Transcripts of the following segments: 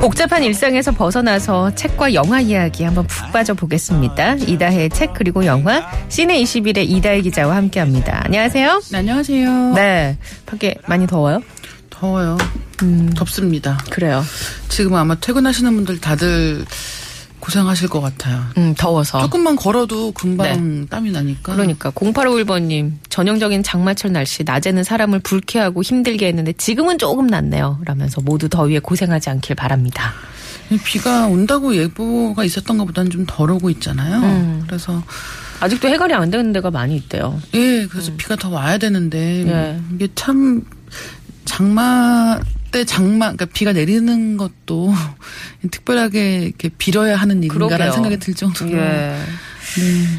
복잡한 일상에서 벗어나서 책과 영화 이야기 한번 푹 빠져보겠습니다. 이다혜의 책 그리고 영화 시내 21의 이다혜 기자와 함께합니다. 안녕하세요. 네, 안녕하세요. 네, 밖에 많이 더워요? 더워요. 덥습니다. 그래요. 지금 아마 퇴근하시는 분들 다들 고생하실 것 같아요. 음, 더워서. 조금만 걸어도 금방 땀이 나니까. 그러니까 0851번님 전형적인 장마철 날씨 낮에는 사람을 불쾌하고 힘들게 했는데 지금은 조금 낫네요. 라면서 모두 더위에 고생하지 않길 바랍니다. 비가 온다고 예보가 있었던 것보다는 좀 덜 오고 있잖아요. 음. 그래서 아직도 해결이 안 되는 데가 많이 있대요. 예, 그래서 비가 더 와야 되는데 예. 이게 참 장마 때 장마 그러니까 비가 내리는 것도 특별하게 이렇게 빌어야 하는 일인가라는. 생각이 들 정도로 예.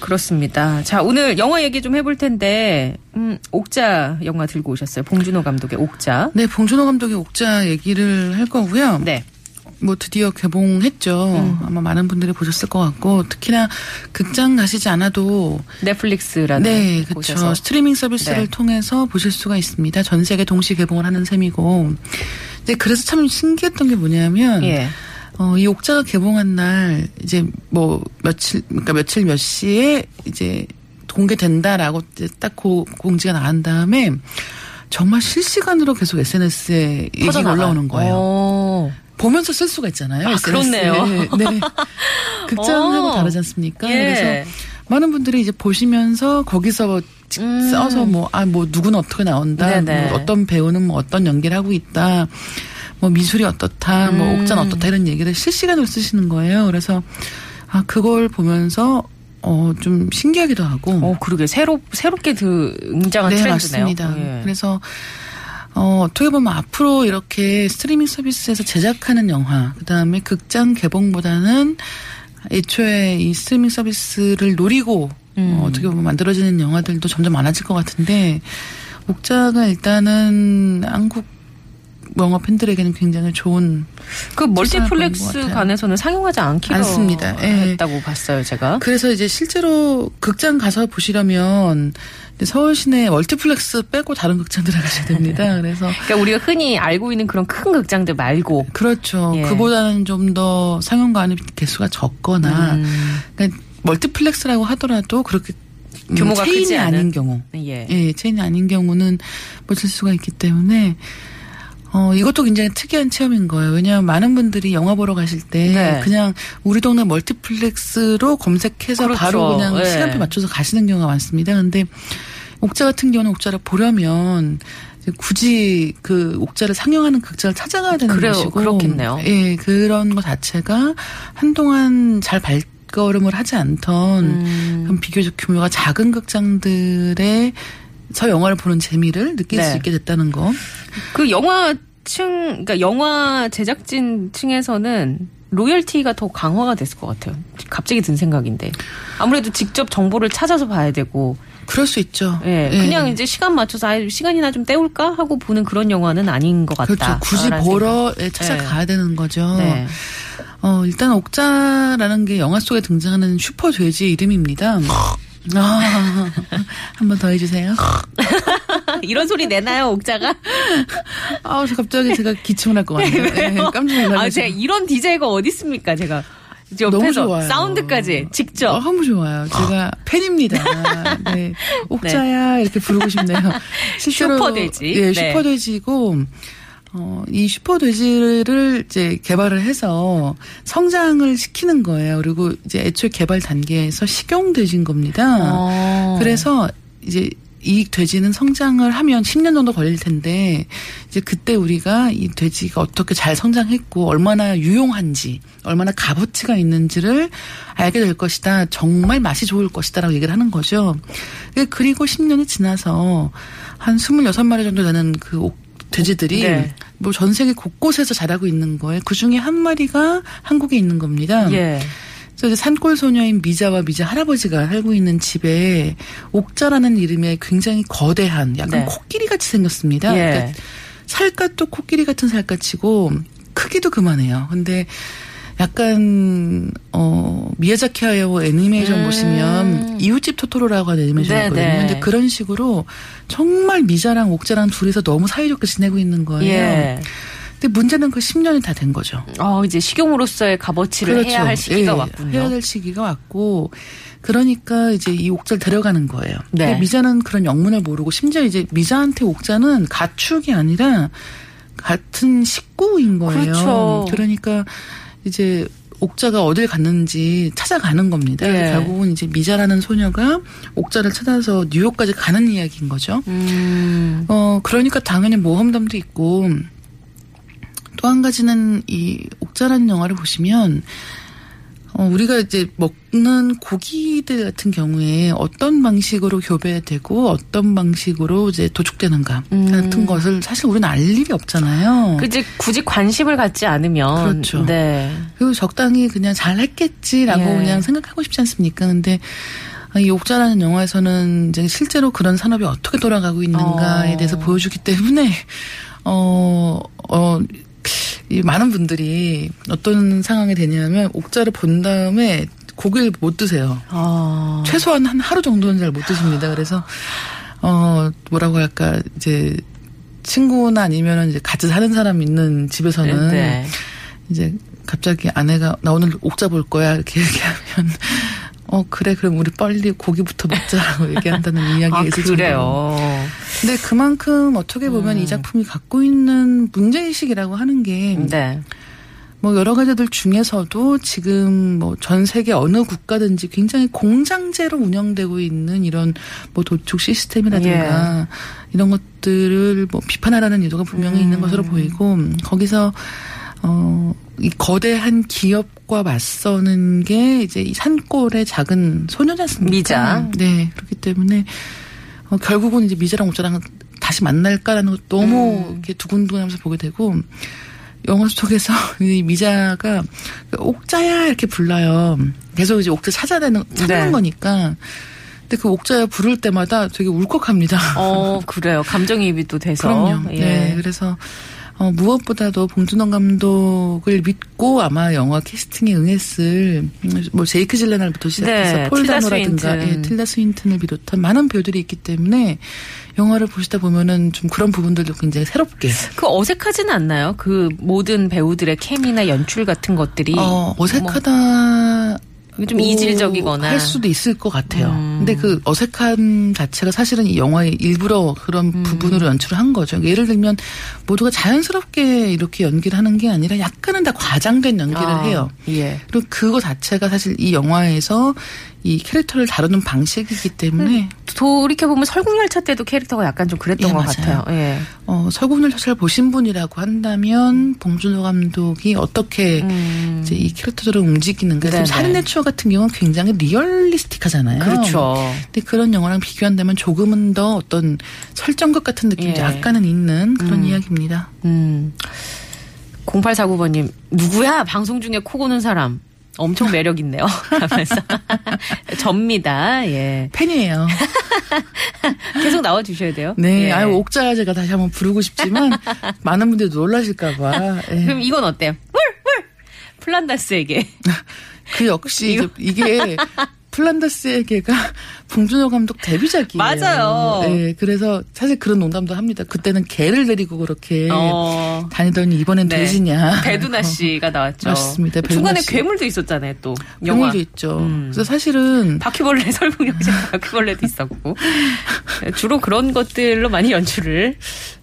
그렇습니다. 자, 오늘 영화 얘기 좀 해볼 텐데, 음, 옥자 영화 들고 오셨어요. 봉준호 감독의 옥자. 네, 봉준호 감독의 옥자 얘기를 할 거고요. 네. 뭐 드디어 개봉했죠. 아마 많은 분들이 보셨을 것 같고 특히나 극장 가시지 않아도 넷플릭스라는 네. 그렇죠. 스트리밍 서비스를 네. 통해서 보실 수가 있습니다. 전 세계 동시 개봉을 하는 셈이고. 근데 그래서 참 신기했던 게 뭐냐면 예. 어, 이 옥자가 개봉한 날 이제 뭐 며칠 그러니까 며칠 몇 시에 이제 공개된다라고 딱 고, 공지가 나간 다음에 정말 실시간으로 계속 SNS에 얘기가. 올라오는 거예요. 오. 보면서 쓸 수가 있잖아요. 아. 그렇네요. 네. 극장하고 어. 다르지 않습니까? 예. 그래서 많은 분들이 이제 보시면서 거기서 직- 음. 써서 뭐, 아, 뭐, 누구는 어떻게 나온다. 네네. 뭐 어떤 배우는 뭐 어떤 연기를 하고 있다. 뭐 미술이 어떻다. 뭐 음. 옥자는 어떻다. 이런 얘기를 실시간으로 쓰시는 거예요. 그래서 아, 그걸 보면서 어, 좀 신기하기도 하고. 어, 그러게. 새로, 새롭게 그, 등장한 네, 트렌드네요. 맞습니다. 예. 그래서 어, 어떻게 보면 앞으로 이렇게 스트리밍 서비스에서 제작하는 영화, 그 다음에 극장 개봉보다는 애초에 이 스트리밍 서비스를 노리고 음. 어, 어떻게 보면 만들어지는 영화들도 점점 많아질 것 같은데 옥자가 일단은 한국 영화 팬들에게는 굉장히 좋은 그것 멀티플렉스. 간에서는 상영하지 않기로 않습니다. 예. 했다고 봤어요, 제가. 그래서 이제 실제로 극장 가서 보시려면 서울 시내 멀티플렉스 빼고 다른 극장 들어가셔야 됩니다. 그래서 그러니까 우리가 흔히 알고 있는 그런 큰 극장들 말고. 그렇죠. 예. 그보다는 좀 더 상영관의 개수가 적거나, 음. 그러니까 멀티플렉스라고 하더라도 그렇게 음, 규모가 체인이 크지 않은? 아닌 경우, 예. 예, 체인이 아닌 경우는 보실 수가 있기 때문에. 어, 이것도 굉장히 특이한 체험인 거예요. 왜냐하면 많은 분들이 영화 보러 가실 때 네. 그냥 우리 동네 멀티플렉스로 검색해서 그렇죠. 바로 그냥 예. 시간표 맞춰서 가시는 경우가 많습니다. 근데 옥자 같은 경우는 옥자를 보려면 굳이 그 옥자를 상영하는 극장을 찾아가야 되는 그래요. 것이고 그렇겠네요. 예, 그런 것 자체가 한동안 잘 발 걸음을 하지 않던 음. 비교적 규모가 작은 극장들의 서 영화를 보는 재미를 느낄 네. 수 있게 됐다는 거. 그 영화 층, 그러니까 영화 제작진 층에서는 로열티가 더 강화가 됐을 것 같아요. 갑자기 든 생각인데. 아무래도 직접 정보를 찾아서 봐야 되고, 그럴 수 있죠. 예, 예. 그냥 이제 시간 맞춰서 아, 시간이나 좀 때울까 하고 보는 그런 영화는 아닌 것 같다. 그렇죠. 굳이 보러 생각. 예, 찾아가야 되는 거죠. 네. 어, 일단 옥자라는 게 영화 속에 등장하는 슈퍼 돼지의 이름입니다. 아, 한번 더 해주세요. 이런 소리 내나요, 옥자가? 아, 갑자기 제가 기침을 할 것 같네요. 예, 깜짝 놀라가지고. 아, 제가 이런 디제이가 어디 있습니까, 제가. 너무 좋아요. 사운드까지 직접. 어, 너무 좋아요. 제가 팬입니다. 네. 옥자야 이렇게 부르고 싶네요. 실제로 슈퍼돼지. 예, 네. 슈퍼돼지고 어, 이 슈퍼 돼지를 이제 개발을 해서 성장을 시키는 거예요. 그리고 이제 애초에 개발 단계에서 식용 돼지인 겁니다. 어. 그래서 이제 이 돼지는 성장을 하면 10년 정도 걸릴 텐데 이제 그때 우리가 이 돼지가 어떻게 잘 성장했고 얼마나 유용한지 얼마나 값어치가 있는지를 알게 될 것이다. 정말 맛이 좋을 것이다라고 얘기를 하는 거죠. 그리고 10년이 지나서 한 26마리 정도 되는 그 옥- 돼지들이 네. 뭐전 세계 곳곳에서 자라고 있는 거예요. 그 중에 한 마리가 한국에 있는 겁니다. 예. 그래서 산골 소녀인 미자와 미자 할아버지가 살고 있는 집에 옥자라는 이름의 굉장히 거대한 약간 네. 코끼리 같이 생겼습니다. 예. 그러니까 살갗도 코끼리 같은 살갗이고 크기도 그만해요. 근데 약간 어 미야자키 하야오 애니메이션 음. 보시면 이웃집 토토로라고 하는 애니메이션이 네, 있거든요. 네. 근데 그런 식으로 정말 미자랑 옥자랑 둘이서 너무 사이좋게 지내고 있는 거예요. 예. 근데 문제는 그 10년이 다 된 거죠. 어, 이제 식용으로서의 값어치를 해야 할 시기가 예, 왔군요. 해야 될 시기가 왔고 그러니까 이제 이 옥자를 데려가는 거예요. 네. 근데 미자는 그런 영문을 모르고 심지어 이제 미자한테 옥자는 가축이 아니라 같은 식구인 거예요. 그렇죠. 그러니까 이제 옥자가 어딜 갔는지 찾아가는 겁니다. 예. 결국은 이제 미자라는 소녀가 옥자를 찾아서 뉴욕까지 가는 이야기인 거죠. 음. 어, 그러니까 당연히 모험담도 있고, 또 한 가지는 이 옥자라는 영화를 보시면, 어, 우리가 이제 먹는 고기들 같은 경우에 어떤 방식으로 교배되고 어떤 방식으로 이제 도축되는가 같은 것을 사실 우리는 알 일이 없잖아요. 그 이제 굳이 관심을 갖지 않으면 그렇죠. 네. 그리고 적당히 그냥 잘 했겠지라고 예. 그냥 생각하고 싶지 않습니까? 근데 이 옥자라는 영화에서는 이제 실제로 그런 산업이 어떻게 돌아가고 있는가에 어. 대해서 보여주기 때문에 어, 어, 이 많은 분들이 어떤 상황이 되냐면 옥자를 본 다음에 고기를 못 드세요. 어. 최소한 한 하루 정도는 잘 못 드십니다. 그래서 어 뭐라고 할까 이제 친구나 아니면은 이제 같이 사는 사람 있는 집에서는 네. 이제 갑자기 아내가 나 오늘 옥자 볼 거야 이렇게 얘기하면 어 그래 그럼 우리 빨리 고기부터 먹자라고 얘기한다는 이야기가 아, 있을 정도로. 근데 그만큼 어떻게 보면 음. 이 작품이 갖고 있는 문제의식이라고 하는 게 네. 뭐 여러 가지들 중에서도 지금 뭐 전 세계 어느 국가든지 굉장히 공장제로 운영되고 있는 이런 뭐 도축 시스템이라든가 이런 것들을 뭐 비판하라는 의도가 분명히 있는 것으로 보이고 거기서 어 이 거대한 기업과 맞서는 게 이제 이 산골의 작은 소녀지 않습니까? 미자. 네 그렇기 때문에 어, 결국은 이제 미자랑 옥자랑 다시 만날까라는 것 너무 이렇게 두근두근하면서 보게 되고 영화 속에서 이 미자가 옥자야 이렇게 불러요. 계속 이제 옥자 찾아내는 찾는 네. 거니까. 근데 그 옥자야 부를 때마다 되게 울컥합니다. 어, 그래요. 감정이입이 또 돼서. 그럼요. 예. 네, 그래서 어, 무엇보다도 봉준호 감독을 믿고 아마 영화 캐스팅에 응했을 음, 뭐 제이크 질레날부터 시작해서 네, 폴 다노라든가 스윈튼. 예, 틸다 스윈튼을 비롯한 많은 배우들이 있기 때문에 영화를 보시다 보면은 좀 그런 부분들도 굉장히 새롭게 그 어색하지는 않나요? 그 모든 배우들의 케미나 연출 같은 것들이 어. 뭐, 좀 이질적이거나 할 수도 있을 것 같아요. 음. 근데 그 어색함 자체가 사실은 이 영화의 일부러 그런 음. 부분으로 연출을 한 거죠. 예를 들면 모두가 자연스럽게 이렇게 연기를 하는 게 아니라 약간은 다 과장된 연기를 아, 해요. 예. 그리고 그거 자체가 사실 이 영화에서 이 캐릭터를 다루는 방식이기 때문에 돌이켜 보면 설국열차 때도 캐릭터가 약간 좀 그랬던 예, 것 맞아요. 같아요. 예. 어, 설국열 잘 보신 분이라고 한다면 봉준호 감독이 어떻게 음. 이제 이 캐릭터들을 움직이는가. 네네. 지금 살인의 추억 같은 경우는 굉장히 리얼리스틱하잖아요. 그렇죠. 근데 그런 영화랑 비교한다면 조금은 더 어떤 설정것 같은 느낌이 예. 약간은 있는 그런 이야기입니다. 음. 0849번님, 누구야? 방송 중에 코 고는 사람. 엄청 매력 있네요. 하면서. 접니다. 예. 팬이에요. 계속 나와 주셔야 돼요. 네. 예. 아유, 옥자 제가 다시 한번 부르고 싶지만 많은 분들이 놀라실까봐. 예. 그럼 이건 어때요? 물! 물! 플란다스에게. 그 역시 이게 플란다스에게가 봉준호 감독 데뷔작이에요. 맞아요. 네, 그래서 사실 그런 농담도 합니다. 그때는 개를 데리고 그렇게 어. 다니더니 이번엔 네. 돼지냐. 배두나 씨가 나왔죠. 맞습니다. 배두나 중간에 씨. 괴물도 있었잖아요, 또. 영화. 영화도 있죠. 음. 그래서 사실은 바퀴벌레 설국열차 바퀴벌레도 있었고 주로 그런 것들로 많이 연출을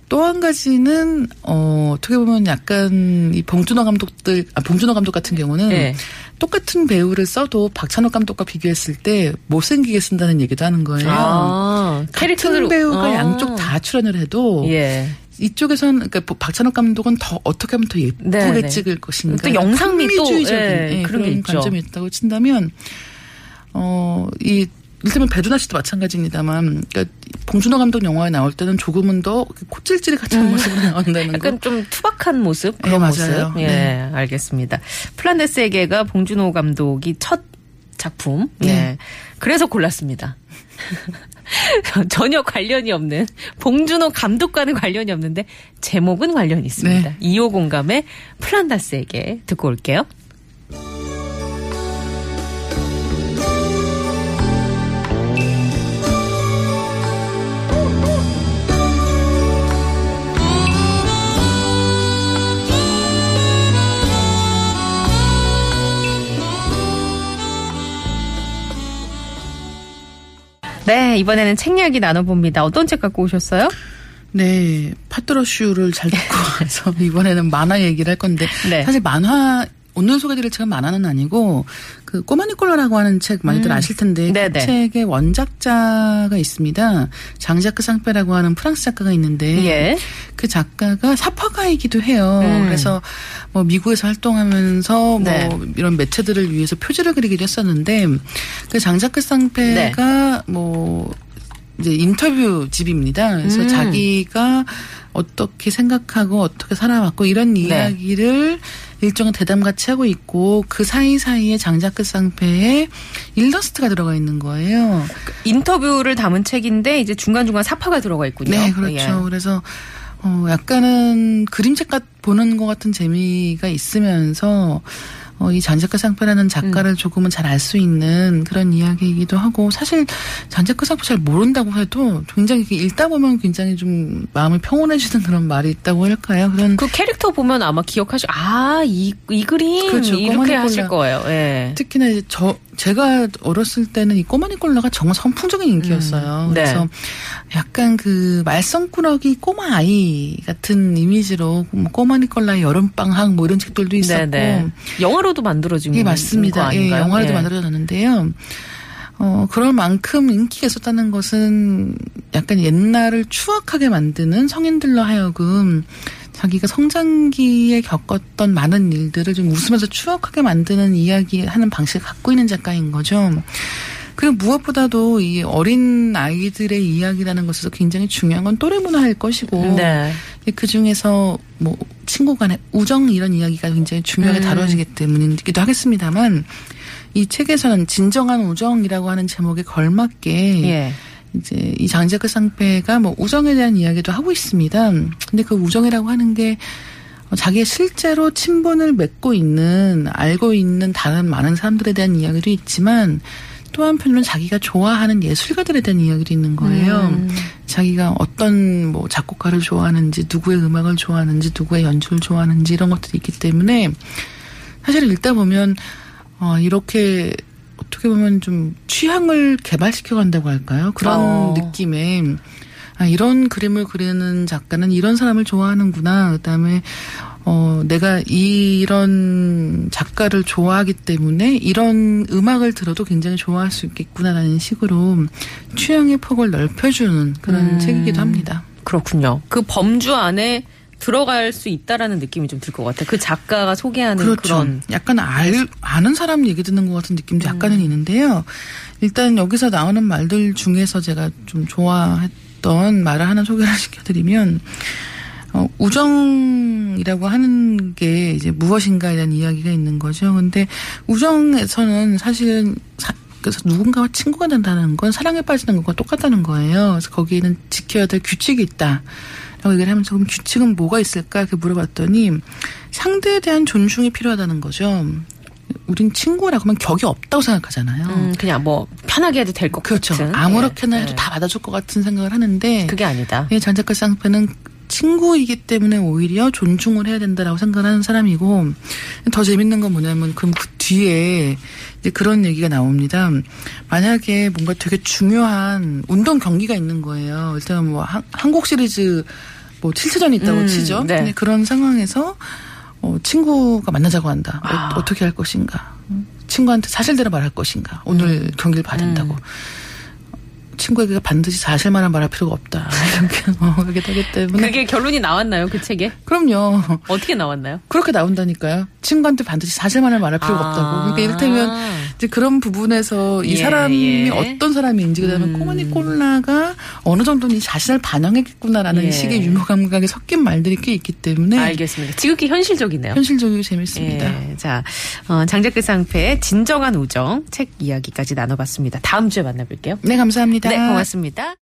또한 가지는 어 어떻게 보면 약간 이 봉준호 감독들 아 봉준호 감독 같은 경우는 네. 똑같은 배우를 써도 박찬욱 감독과 비교했을 때 못생기게 쓴다는 얘기도 하는 거예요. 아, 같은 배우가 아. 양쪽 다 출연을 해도 예. 이쪽에서는 그러니까 박찬욱 감독은 더 어떻게 하면 더 예쁘게 네, 네. 찍을 것인가 또 영상미 또, 예, 예, 그런 그런. 관점이 있다고 친다면 어이 일테면 배두나 씨도 마찬가지입니다만, 그러니까 봉준호 감독 영화에 나올 때는 조금은 더 코찔찔이 같은 모습으로 나온다는 거. 약간 좀 투박한 모습 그런 네, 모습. 맞아요. 예, 네. 알겠습니다. 플란데스에게가 봉준호 감독이 첫 작품. 예. 네. 그래서 골랐습니다. 전혀 관련이 없는 봉준호 감독과는 관련이 없는데 제목은 관련이 있습니다. 네. 2호 공감의 플란다스에게 듣고 올게요. 네, 이번에는 책 이야기 나눠봅니다. 어떤 책 갖고 오셨어요? 네, 파트러슈를 잘 듣고 와서 이번에는 만화 얘기를 할 건데 네. 사실 만화 오늘 소개드릴 책은 만화는 아니고 그 꼬마 니콜라라고 하는 책 많이들 아실 텐데 그 음. 네네. 책의 원작자가 있습니다. 장자크 상페라고 하는 프랑스 작가가 있는데 예. 그 작가가 사파가이기도 해요. 음. 그래서 뭐 미국에서 활동하면서 네. 뭐 이런 매체들을 위해서 표지를 그리기도 했었는데 그 장자크 상페가 네. 뭐 이제 인터뷰 집입니다. 그래서 음. 자기가 어떻게 생각하고 어떻게 살아왔고 이런 네. 이야기를 일종의 대담 같이 하고 있고 그 사이사이에 장자크 상페에 일러스트가 들어가 있는 거예요. 인터뷰를 담은 책인데 이제 중간중간 사파가 들어가 있군요. 네, 그렇죠. 예. 그래서 어 약간은 그림책 같 보는 것 같은 재미가 있으면서 어, 이 잔자크 상패라는 작가를 음. 조금은 잘 알 수 있는 그런 이야기이기도 하고 사실 잔자크 상패 잘 모른다고 해도 굉장히 읽다 보면 굉장히 좀 마음이 평온해지는 그런 말이 있다고 할까요? 그런 그 캐릭터 보면 아마 기억하시, 아, 이, 이 그림. 그렇죠. 이렇게 하실. 거예요. 예. 특히나 이제 저 제가 어렸을 때는 이 꼬마니콜라가 정말 선풍적인 인기였어요. 음, 네. 그래서 약간 그 말썽꾸러기 꼬마 아이 같은 이미지로 뭐 꼬마니콜라의 여름방학 뭐 이런 책들도 있었고 네네. 영화로도 만들어진 예거 맞습니다. 예? 영화로도 예. 만들어졌는데요. 어, 그럴 만큼 인기가 있었다는 것은 약간 옛날을 추억하게 만드는 성인들로 하여금 자기가 성장기에 겪었던 많은 일들을 좀 웃으면서 추억하게 만드는 이야기 하는 방식을 갖고 있는 작가인 거죠. 그리고 무엇보다도 이 어린 아이들의 이야기라는 것에서 굉장히 중요한 건 또래 문화일 것이고 네. 그 중에서 뭐 친구 간의 우정 이런 이야기가 굉장히 중요하게 음. 다뤄지기 때문이기도 하겠습니다만 이 책에서는 진정한 우정이라고 하는 제목에 걸맞게 예. 이제 이 장자크 상패가 뭐 우정에 대한 이야기도 하고 있습니다. 근데 그 우정이라고 하는 게 어, 자기의 실제로 친분을 맺고 있는 알고 있는 다른 많은 사람들에 대한 이야기도 있지만 또 한편으로는 자기가 좋아하는 예술가들에 대한 이야기도 있는 거예요. 음. 자기가 어떤 뭐 작곡가를 좋아하는지 누구의 음악을 좋아하는지 누구의 연주를 좋아하는지 이런 것들이 있기 때문에 사실 읽다 보면 어 이렇게 어떻게 보면 좀 취향을 개발시켜 간다고 할까요? 그런 어. 느낌에 아 이런 그림을 그리는 작가는 이런 사람을 좋아하는구나. 그다음에 어 내가 이런 작가를 좋아하기 때문에 이런 음악을 들어도 굉장히 좋아할 수 있겠구나라는 식으로 취향의 폭을 넓혀주는 그런 음. 책이기도 합니다. 그렇군요. 그 범주 안에 들어갈 수 있다라는 느낌이 좀 들 것 같아요. 그 작가가 소개하는 그 그렇죠. 런 약간 알, 아는 사람 얘기 듣는 것 같은 느낌도 약간은 있는데요. 일단 여기서 나오는 말들 중에서 제가 좀 좋아했던 말을 하나 소개를 시켜드리면, 어, 우정이라고 하는 게 이제 무엇인가에 대한 이야기가 있는 거죠. 근데 우정에서는 사실은 사- 그래서 누군가와 친구가 된다는 건 사랑에 빠지는 것과 똑같다는 거예요. 그래서 거기에는 지켜야 될 규칙이 있다. 라고 얘기를 하면서 그럼 규칙은 뭐가 있을까? 이렇게 물어봤더니 상대에 대한 존중이 필요하다는 거죠. 우린 친구라고 하면 격이 없다고 생각하잖아요. 음, 그냥 뭐 편하게 해도 될것 그렇죠. 같은. 아무렇게나 예. 해도 다 받아줄 것 같은 생각을 하는데 그게 아니다. 예, 잔작가 쌍패는 친구이기 때문에 오히려 존중을 해야 된다라고 생각하는 사람이고 더 재밌는 건 뭐냐면 그럼 그 뒤에 이제 그런 얘기가 나옵니다. 만약에 뭔가 되게 중요한 운동 경기가 있는 거예요. 일단 뭐 한, 한국 시리즈 뭐 7차전이 있다고 음, 치죠. 네. 근데 그런 상황에서 어, 친구가 만나자고 한다. 아. 어, 떻게할 것인가? 친구한테 사실대로 말할 것인가? 오늘 음. 경기를 봐야 된다고. 친구에게 반드시 사실만을 말할 필요가 없다. 이렇게 넘어가게 되기 때문에. 그게 결론이 나왔나요, 그 책에? 그럼요. 어떻게 나왔나요? 그렇게 나온다니까요. 친구한테 반드시 사실만을 말할 필요가 아. 없다고. 그러니까 이를테면 이제 그런 부분에서 이 예, 사람이 예. 어떤 사람인지 그다음에 음. 꼬마니 콜라가 어느 정도는 이 자신을 반영했겠구나라는 예. 식의 유머 감각이 섞인 말들이 꽤 있기 때문에 알겠습니다. 지극히 현실적이네요. 현실적이고 재밌습니다. 예, 자, 어, 장작그 쌍패의 진정한 우정 책 이야기까지 나눠봤습니다. 다음 주에 만나볼게요. 네, 감사합니다. 네, 고맙습니다.